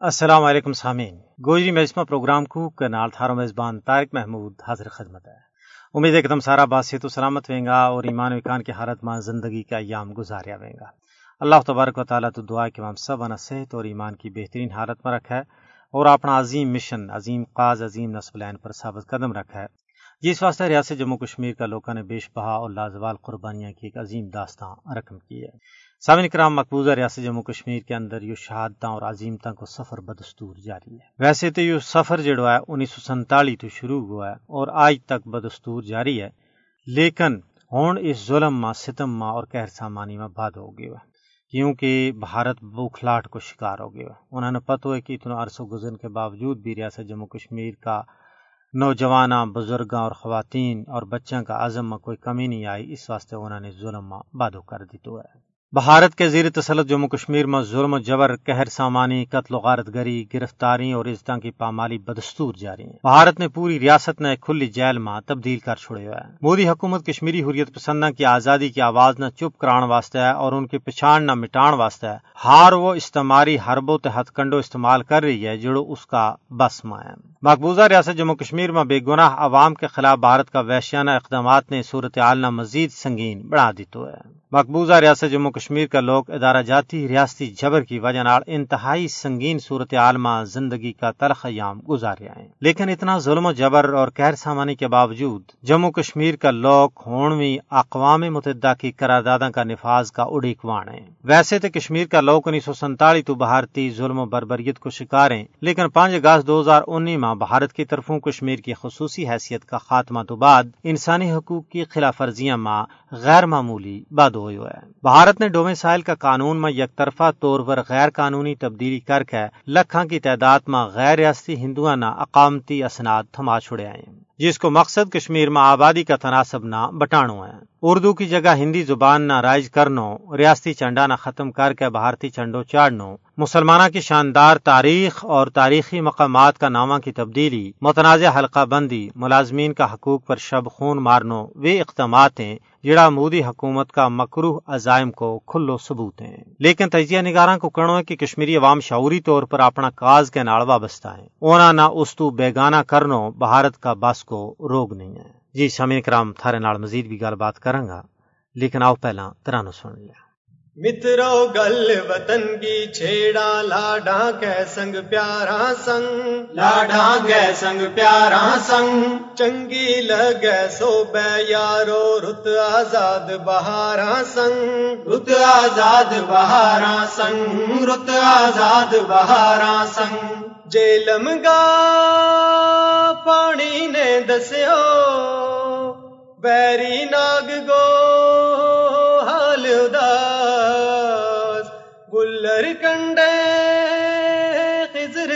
السلام علیکم سامعین۔ گوجری مجمع پروگرام کو کنال تھارو میزبان طارق محمود حاضر خدمت ہے۔ امید ہے کہ تم سارا بات تو سلامت ویں گا اور ایمان و کان کی حالت ماں زندگی کا ایام گزاریا ویں گا۔ اللہ تبارک و تعالیٰ تو دعا کہ ہم سب انا صحت اور ایمان کی بہترین حالت میں رکھا ہے اور اپنا عظیم مشن، عظیم قاز عظیم نصب لائن پر ثابت قدم رکھا ہے جس واسطے ریاست جموں کشمیر کا لوگوں نے بیش بہا اور لازوال قربانیاں کی ایک عظیم داستان رقم کی ہے۔ سامن کرام، مقبوضہ ریاست جموں کشمیر کے اندر یہ شہادتوں اور عظیمتوں کو سفر بدستور جاری ہے۔ ویسے تو یہ سفر جڑا ہے انیس سو سنتالی تو شروع ہوا ہے اور آج تک بدستور جاری ہے، لیکن ہوں اس ظلم ماں، ستم ماں اور کہر سامانی میں باد ہو گیا ہے کیونکہ بھارت بوکھلاٹ کو شکار ہو گیا انہوں نے پتہ ہے کہ اتنا عرصہ گزرنے کے باوجود بھی ریاست جموں کشمیر کا نوجوان بزرگاں اور خواتین اور بچوں کا عزم میں کوئی کمی نہیں آئی، اس واسطے انہوں نے ظلم بادو کر دی تو ہے۔ بھارت کے زیر تسلط جموں کشمیر میں ظلم و جبر، قہر سامانی، قتل و غارت گری گرفتاری اور عزتوں کی پامالی بدستور جاری ہیں۔ بھارت نے پوری ریاست نے کھلی جیل میں تبدیل کر چھوڑے ہوا ہے مودی حکومت کشمیری حریت پسندہ کی آزادی کی آواز نہ چپ کران واسطے ہے اور ان کی پچھاڑ نہ مٹان واسطے ہے۔ ہار وہ استعماری حربوں تحت کنڈو استعمال کر رہی ہے جڑو اس کا بس میں ہے۔ مقبوضہ ریاست جموں کشمیر میں بے گناہ عوام کے خلاف بھارت کا وحشیانہ اقدامات نے صورت عالنا مزید سنگین بڑھا دی تو ہے۔ مقبوضہ ریاست جموں کشمیر کا لوگ ادارہ جاتی ریاستی جبر کی وجہ نال انتہائی سنگین صورت عالمہ زندگی کا تلخ ایام گزار رہے ہیں۔ لیکن اتنا ظلم و جبر اور قہر سامانی کے باوجود جموں کشمیر کا لوگ ہونویں اقوام متحدہ کی قراردادوں کا نفاذ کا اڑیکوان ہے۔ ویسے تو کشمیر کا لوگ انیس سو سنتالی تو بھارتی ظلم و بربریت کو شکار ہیں، لیکن پانچ اگست دو ہزار انی ماہ بھارت کی طرفوں کشمیر کی خصوصی حیثیت کا خاتمہ تو بعد انسانی حقوق کی خلاف ورزیاں ماں غیر معمولی باد ہوئی ہے بھارت نے ڈومیسائل کا قانون میں یک طرفہ طور پر غیر قانونی تبدیلی کر کے لکھاں کی تعداد میں غیر ریاستی ہندوانہ اقامتی اسناد تھما چھڑے آئے جس کو مقصد کشمیر میں آبادی کا تناسب نہ بٹانو ہے۔ اردو کی جگہ ہندی زبان نہ رائج کرنو، ریاستی چنڈا نہ ختم کر کے بھارتی چنڈو چاڑنو۔ مسلمانہ کی شاندار تاریخ اور تاریخی مقامات کا نامہ کی تبدیلی، متنازع حلقہ بندی، ملازمین کا حقوق پر شب خون مارنو وہ اقدامات ہیں جڑا مودی حکومت کا مکروح عزائم کو کھلو ثبوت ہیں لیکن تجزیہ نگاراں کو کہنا ہے کہ کشمیری عوام شعوری طور پر اپنا کاز کے نال وابستہ ہیں اونا نہ استو بیگانہ کرنو، بھارت کا بس کو روگ نہیں ہے۔ جی سامعین کرام تھارے نال مزید بھی گل بات کروں گا لیکن آؤ پہلا ترانو سن لیا۔ مترو گل وطن کی چھیڑا لاڈا کے سنگ پیارا سنگ۔ لاڈا گے سنگ پیارا سنگ۔ چنگی لگے سو بے یارو رت آزاد بہارا سنگ۔ رت آزاد بہارا سنگ۔ رت آزاد بہارا سنگ۔ جیلم گا پانی نے دسیو بیری ناگ گو حال اداس گلر کنڈے خزر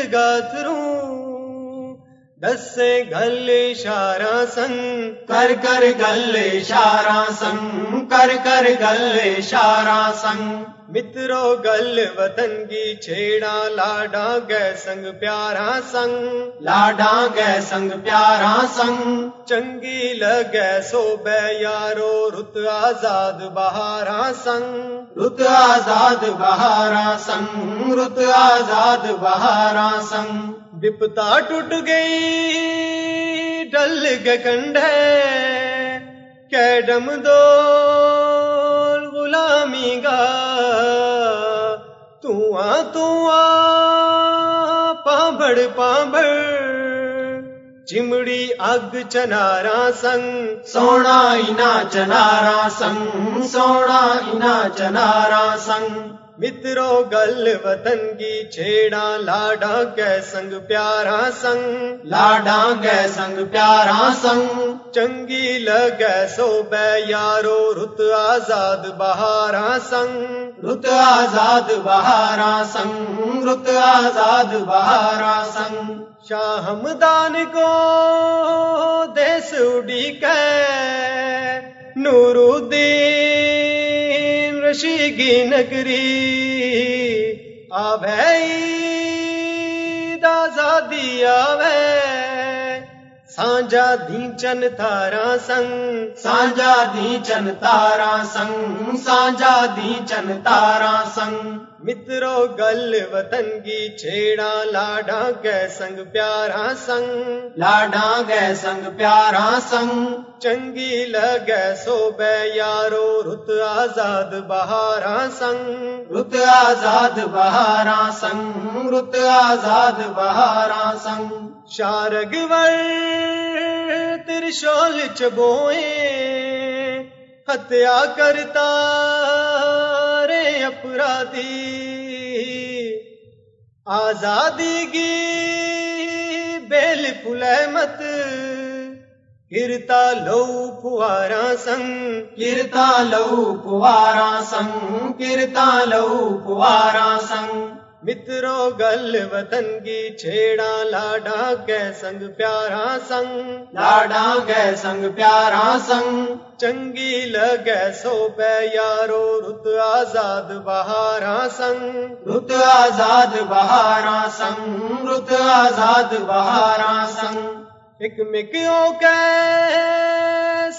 گاتروں دسے گل اشارہ سنگ کر کر گل اشارہ سنگ کر کر گل اشارہ سنگ مترو گل وطن کی چھیڑا لاڈا گے سنگ پیارا سنگ لاڈا گے سنگ پیارا سنگ چنگی لگے سو بے یارو رت آزاد بہارا سنگ رت آزاد بہارا سنگ رت آزاد بہارا سنگ بپتا ٹوٹ گئی ڈل کے کنڈے کیڈم دو غلامی گا تو آ تو آ پامبڑ پامبڑ چمڑی اگ چنارا سنگ سونا اینا چنارا سنگ سونا اینا چنارا سنگ مترو گل وطن کی چھیڑا لاڈا کے سنگ پیارا سنگ لاڈا گے سنگ پیارا سنگ چنگی لگے سو بے یارو رت آزاد بہارا سنگ رت آزاد بہارا سنگ رت آزاد بہارا سنگ شاہ ہمدان کو دیس اڈی کے نور الدین رشیگی نگری، آوے آزادی، آوے سانجا دی چن تارا سنگ، سانجا دی چن تارا سنگ، سانجا دی چن تارا سنگ۔ مترو گل وطن کی چھیڑا لاڈا کے سنگ پیارا سنگ لاڈا گے سنگ پیارا سنگ چنگی لگے سو بے یارو رت آزاد بہارا سنگ رت آزاد بہارا سنگ رت آزاد بہارا سنگ شارگ ور ترشول چبوئے ہتیا کرتا سارے اپرادی آزادی گی بیل پلحمت مت گرتا لو پوارا سنگ۔ کرتا لو پوارا سنگ۔ کرتا لو پوارا سنگ۔ مترو گل وطن کی چھیڑا لاڈا کے سنگ پیارا سنگ لاڈا گے سنگ پیارا سنگ چنگی لگے سو پہ یارو رت آزاد بہارا سنگ رت آزاد بہارا سنگ رت آزاد بہارا سنگ ایک مکیوں کے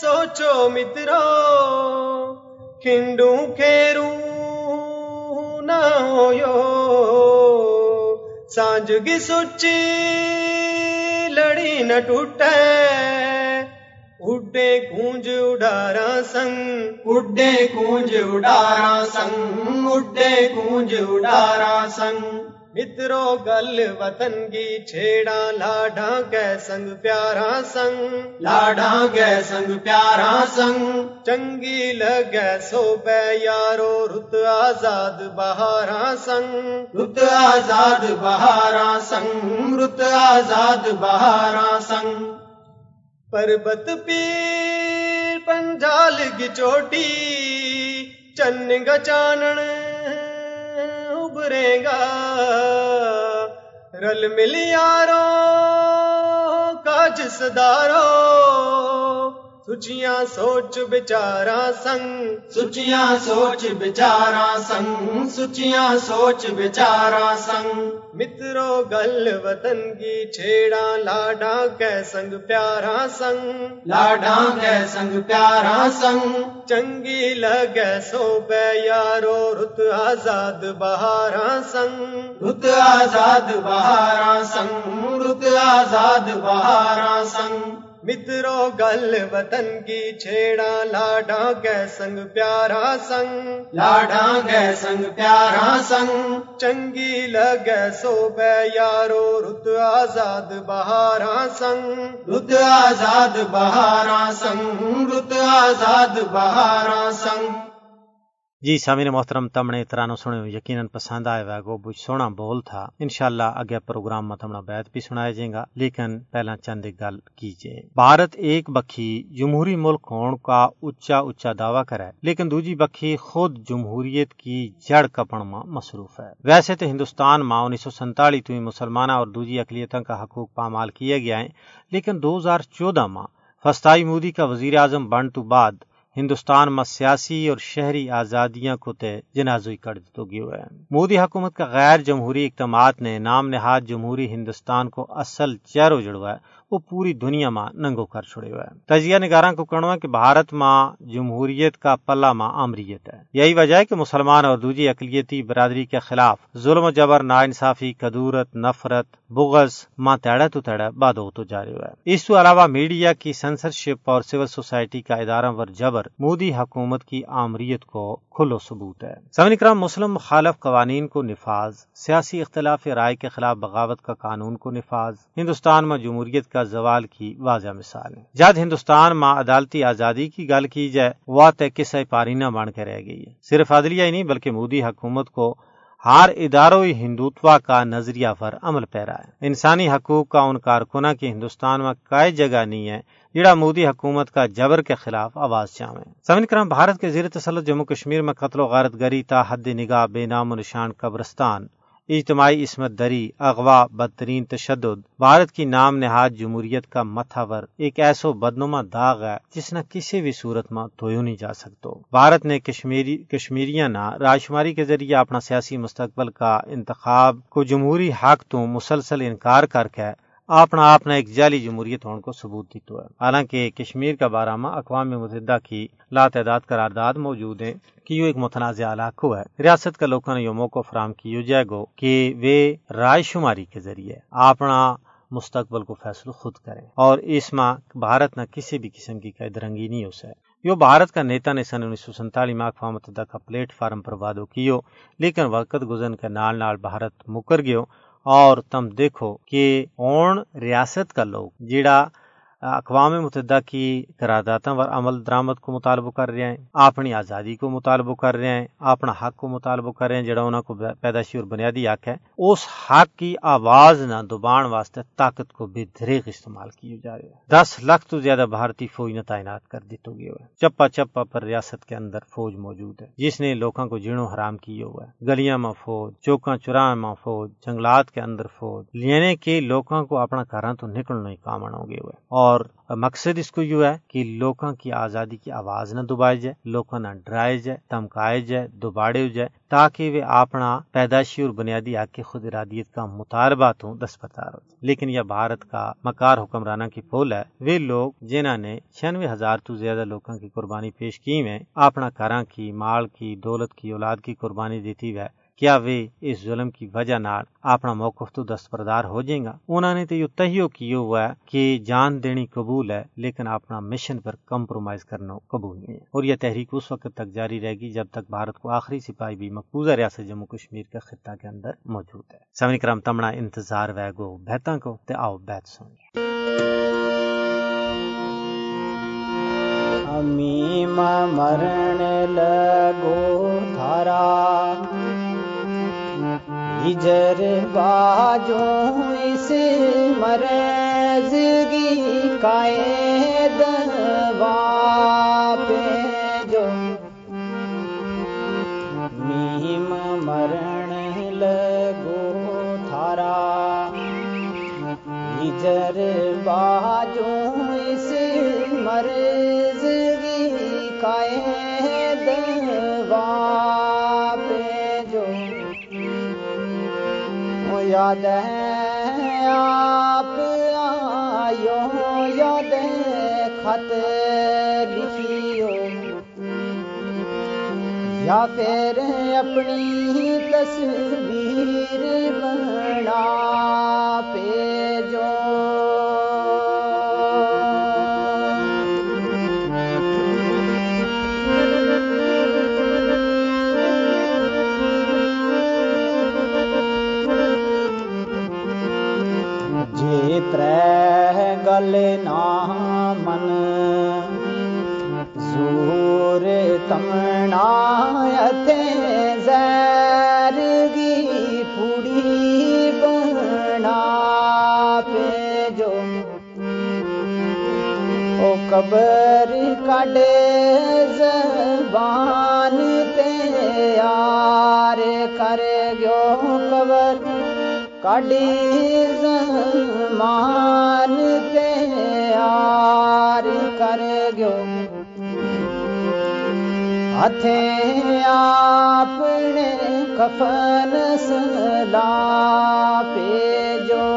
سوچو مترو کھنڈوں کھیروں نہ ہویو سانج کی سوچی لڑی نہ ٹوٹے اڈے گونج اڈارا سنگ اڈے گونج اڈارا سنگ اڈے گونج اڈارا سنگ مترو گل وطن کی چھیڑا لاڈا کے سنگ پیارا سنگ لاڈا گے سنگ پیارا سنگ چنگی لگے سو پہ یارو رت آزاد بہارا سنگ رت آزاد بہارا سنگ رت آزاد بہارا سنگ پربت پیر پنجال کی چوٹی چن گا چانن گا۔ رل مل کا جس داروں سچیاں سوچ بچارا سنگ سچیاں سوچ بچارا سنگ سچیاں سوچ بچارا سنگ مترو گل وطن کی چھیڑا لاڈا کے سنگ پیارا سنگ لاڈا گے سنگ پیارا سنگ چنگی لگے سو بے یارو رت آزاد بہارا سنگ رت آزاد بہارا سنگ رت آزاد بہارا سنگ مترو گل وطن کی چھیڑا لاڈا کے سنگ پیارا سنگ لاڈا گے سنگ پیارا سنگ چنگی لگے سو بے یارو رت آزاد بہارا سنگ رت آزاد بہارا سنگ رت آزاد بہارا سنگ جی سامعین محترم، تمنے ترانو سنے یقیناً پسند آئے گا گو بچ سونا بول تھا۔ انشاءاللہ اگے پروگرام میں تمنا بیت بھی سنایا جائے گا، لیکن پہلا چند ایک گل کیجیے۔ بھارت ایک بکھی جمہوری ملک ہون کا اچا اچا دعویٰ کرے، لیکن دوجی بکھی خود جمہوریت کی جڑ کپن میں مصروف ہے۔ ویسے تو ہندوستان میں انیس سو سنتالی تو مسلمانہ اور دوجی اقلیتوں کا حقوق پامال کیے گیا ہے لیکن دو ہزار چودہ میں فستائی مودی کا وزیر اعظم بن تو بعد ہندوستان میں سیاسی اور شہری آزادیاں کو تے جنازوی کر دیتو گیو ہے۔ مودی حکومت کا غیر جمہوری اقدامات نے نام نہاد جمہوری ہندوستان کو اصل چہرو جڑوا ہے۔ وہ پوری دنیا میں ننگو کر چھڑے ہوئے ہے تجزیہ نگاراں کو کہنا ہے کہ بھارت میں جمہوریت کا پلہ ماں آمریت ہے۔ یہی وجہ ہے کہ مسلمان اور دوجی اقلیتی برادری کے خلاف ظلم و جبر نا انصافی نفرت، بغض، ماں تیڑا تو تیڑا باد ہو تو جاری ہوا ہے اس کے علاوہ میڈیا کی سینسرشپ اور سول سوسائٹی کا ادارہ ور جبر مودی حکومت کی آمریت کو کھلو ثبوت ہے۔ سمن کرام، مسلم مخالف قوانین کو نفاذ، سیاسی اختلاف رائے کے خلاف بغاوت کا قانون کو نفاذ، ہندوستان میں جمہوریت کا زوال کی واضح مثال ہے۔ جد ہندوستان میں عدالتی آزادی کی گل کی جائے وہ طے کسے پارینہ بن کے رہ گئی ہے۔ صرف عدلیہ ہی نہیں، بلکہ مودی حکومت کو ہر اداروں ہندوتوا کا نظریہ پر عمل پیرا ہے۔ انسانی حقوق کا ان کارکنہ کی ہندوستان میں کئی جگہ نہیں ہے، جڑا مودی حکومت کا جبر کے خلاف آواز چاویں سمن کرام بھارت کے زیر تسلط جموں کشمیر میں قتل و غارت گری، تا حد نگاہ، بے نام و نشان قبرستان۔ اجتماعی عصمت دری، اغوا، بدترین تشدد، بھارت کی نام نہاد جمہوریت کا متھاور ایک ایسو بدنما داغ ہے جس نہ کسی بھی صورت میں دھویو نہیں جا سکتو۔ بھارت نے کشمیری، کشمیریاں نہ راشماری کے ذریعے اپنا سیاسی مستقبل کا انتخاب کو جمہوری حق تو مسلسل انکار کر کے اپنا اپنا ایک جعلی جمہوریت ہونے کو ثبوت دیتا ہے۔ حالانکہ کشمیر کا بارہ ماہ اقوام متحدہ کی لاتعداد قرارداد موجود ہیں کہ یہ ایک متنازع علاقہ ہے۔ ریاست کا لوگوں نے یہ موقع فراہم کی جائے گو کہ وہ رائے شماری کے ذریعے اپنا مستقبل کو فیصلہ خود کریں اور اس ماہ بھارت نہ کسی بھی قسم کی قید رنگی نہیں ہو سکے۔ یو بھارت کا نیتا نے سن انیس سو سنتالی میں اقوام متحدہ کا پلیٹ فارم پر وعدو کیو لیکن وقت گزرن کے نال نال بھارت مکر گیو اور تم دیکھو کہ اون ریاست کا لوگ جیڑا اقوام متحدہ کی قراردادوں پر عمل درامد کو مطالبہ کر رہے ہیں، اپنی آزادی کو مطالبہ کر رہے ہیں، اپنا حق کو مطالبہ کر رہے ہیں، جڑا انہوں کو پیدائشی اور بنیادی حق ہے۔ اس حق کی آواز نہ دبان واسطے طاقت کو بے دریغ استعمال کی جا رہے ہیں۔ دس لاکھ تو زیادہ بھارتی فوج نے تعینات کر دی تو گئے چپا چپا پر ریاست کے اندر فوج موجود ہے، جس نے لوگوں کو جنوں حرام کیے ہوئے گلیاں میں فوج، چوکاں چوراہ میں فوج، جنگلات کے اندر فوج، لینے کے لوگوں کو اپنا گھر تو نکلنا ہی کامن ہو گئے ہوئے اور اور مقصد اس کو یہ ہے کہ لوگوں کی آزادی کی آواز نہ دبائی جائے لوگوں نہ ڈرائے جائے دمکائے جائے، دوباڑے جائے، تاکہ وہ اپنا پیدائشی اور بنیادی حق کی خود ارادیت کا مطالبات ہوں دستبردار ہو جائے۔ لیکن یہ بھارت کا مکار حکمرانہ کی پول ہے۔ وہ لوگ جنہوں نے چھیانوے ہزار تو زیادہ لوگوں کی قربانی پیش کی میں اپنا گھر کی، مال کی، دولت کی، اولاد کی قربانی دیتی ہے کیا وہ اس ظلم کی وجہ نال اپنا موقف تو دستبردار ہو جائے گا؟ انہوں نے تو یہ تہیو کیا ہوا ہے کہ جان دینی قبول ہے، لیکن اپنا مشن پر کمپرومائز کرنا قبول نہیں ہے۔ اور یہ تحریک اس وقت تک جاری رہے گی جب تک بھارت کو آخری سپاہی بھی مقبوضہ ریاست جموں کشمیر کے خطہ کے اندر موجود ہے۔ سمن کرم تمنا انتظار وے گو بہتا کو تے آؤ بیت سن مرن لگو تھارا۔ ہجر باجوں اس مرزگی قائد پہ جو میم مرن لگو تھارا۔ ہجر باجوں یاد ہے آپ آئیو یاد خط لکھیو۔ یا پھر اپنی تصویر بنا زور تمنا زیر گی پوڑی بنا پہ جو او قبر کڈے زبان تے یار کر گو قبر کڈی زمان ہتھیں اپنے کفن سلا پیجو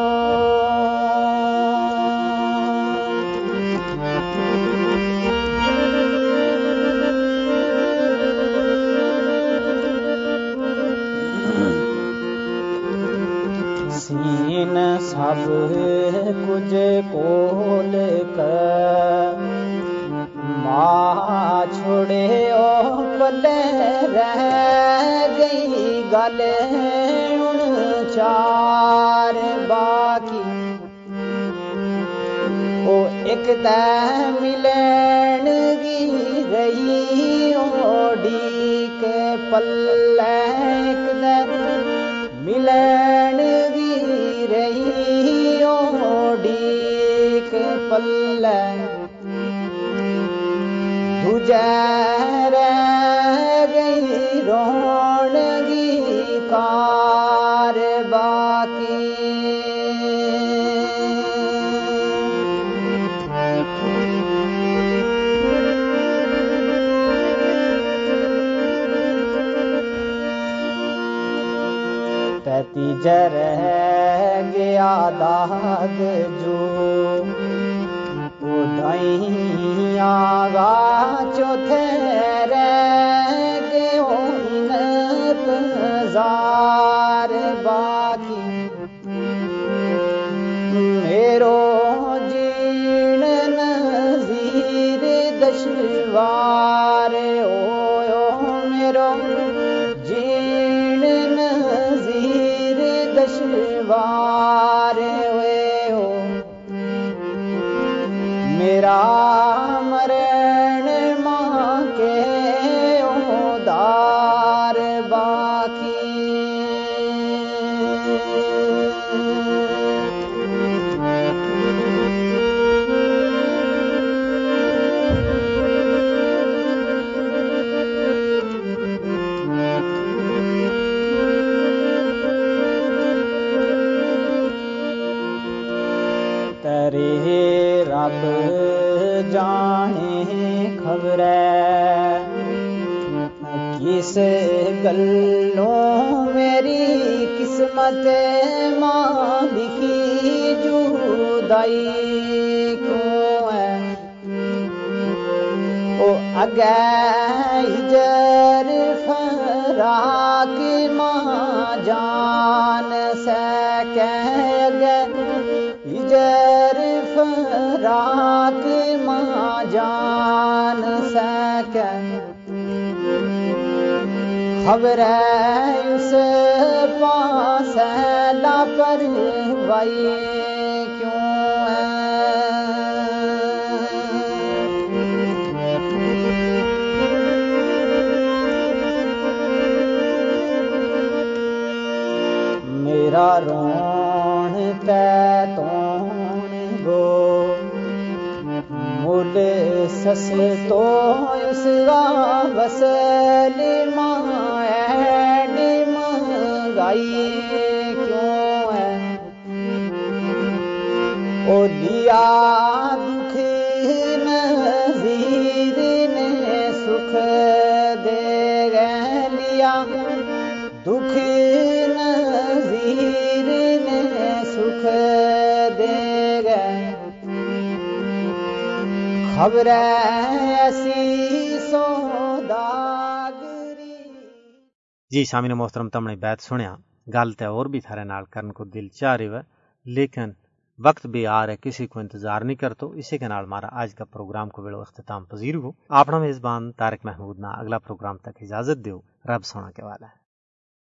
سین سب کچھ کول کر او ملن گی رہی اوڈی کے پلے ایک تے ملن گی رہی اوڈی پیتی جر گیا داد جو آگا چوتھے رہ باقی میرو جین نظیر دشوار جدائی کیوں ہے او فراق ماں جان سکے اگے ہجر فراق ماں جان سکے خبر اس پاس لاپر وائی کیوں میرا رون تون گو مل سس تو اس کا وسل مائن کیوں ہے او لیا دکھ نظیر نے سکھ دے گئے لیا دکھ خبر ایسی سوداگری جی سامعین محترم تمنے بیت سنیا۔ گل تے اور بھی تھارے نال کرن کو دل چاہ رہی ہے لیکن وقت بھی آ رہا کسی کو انتظار نہیں کرتو۔ اسی کے نال ہمارا آج کا پروگرام کو بڑو اختتام پذیر ہو۔ اپنا میزبان طارق محمود نا اگلا پروگرام تک اجازت دیو۔ رب سونا کے والا ہے۔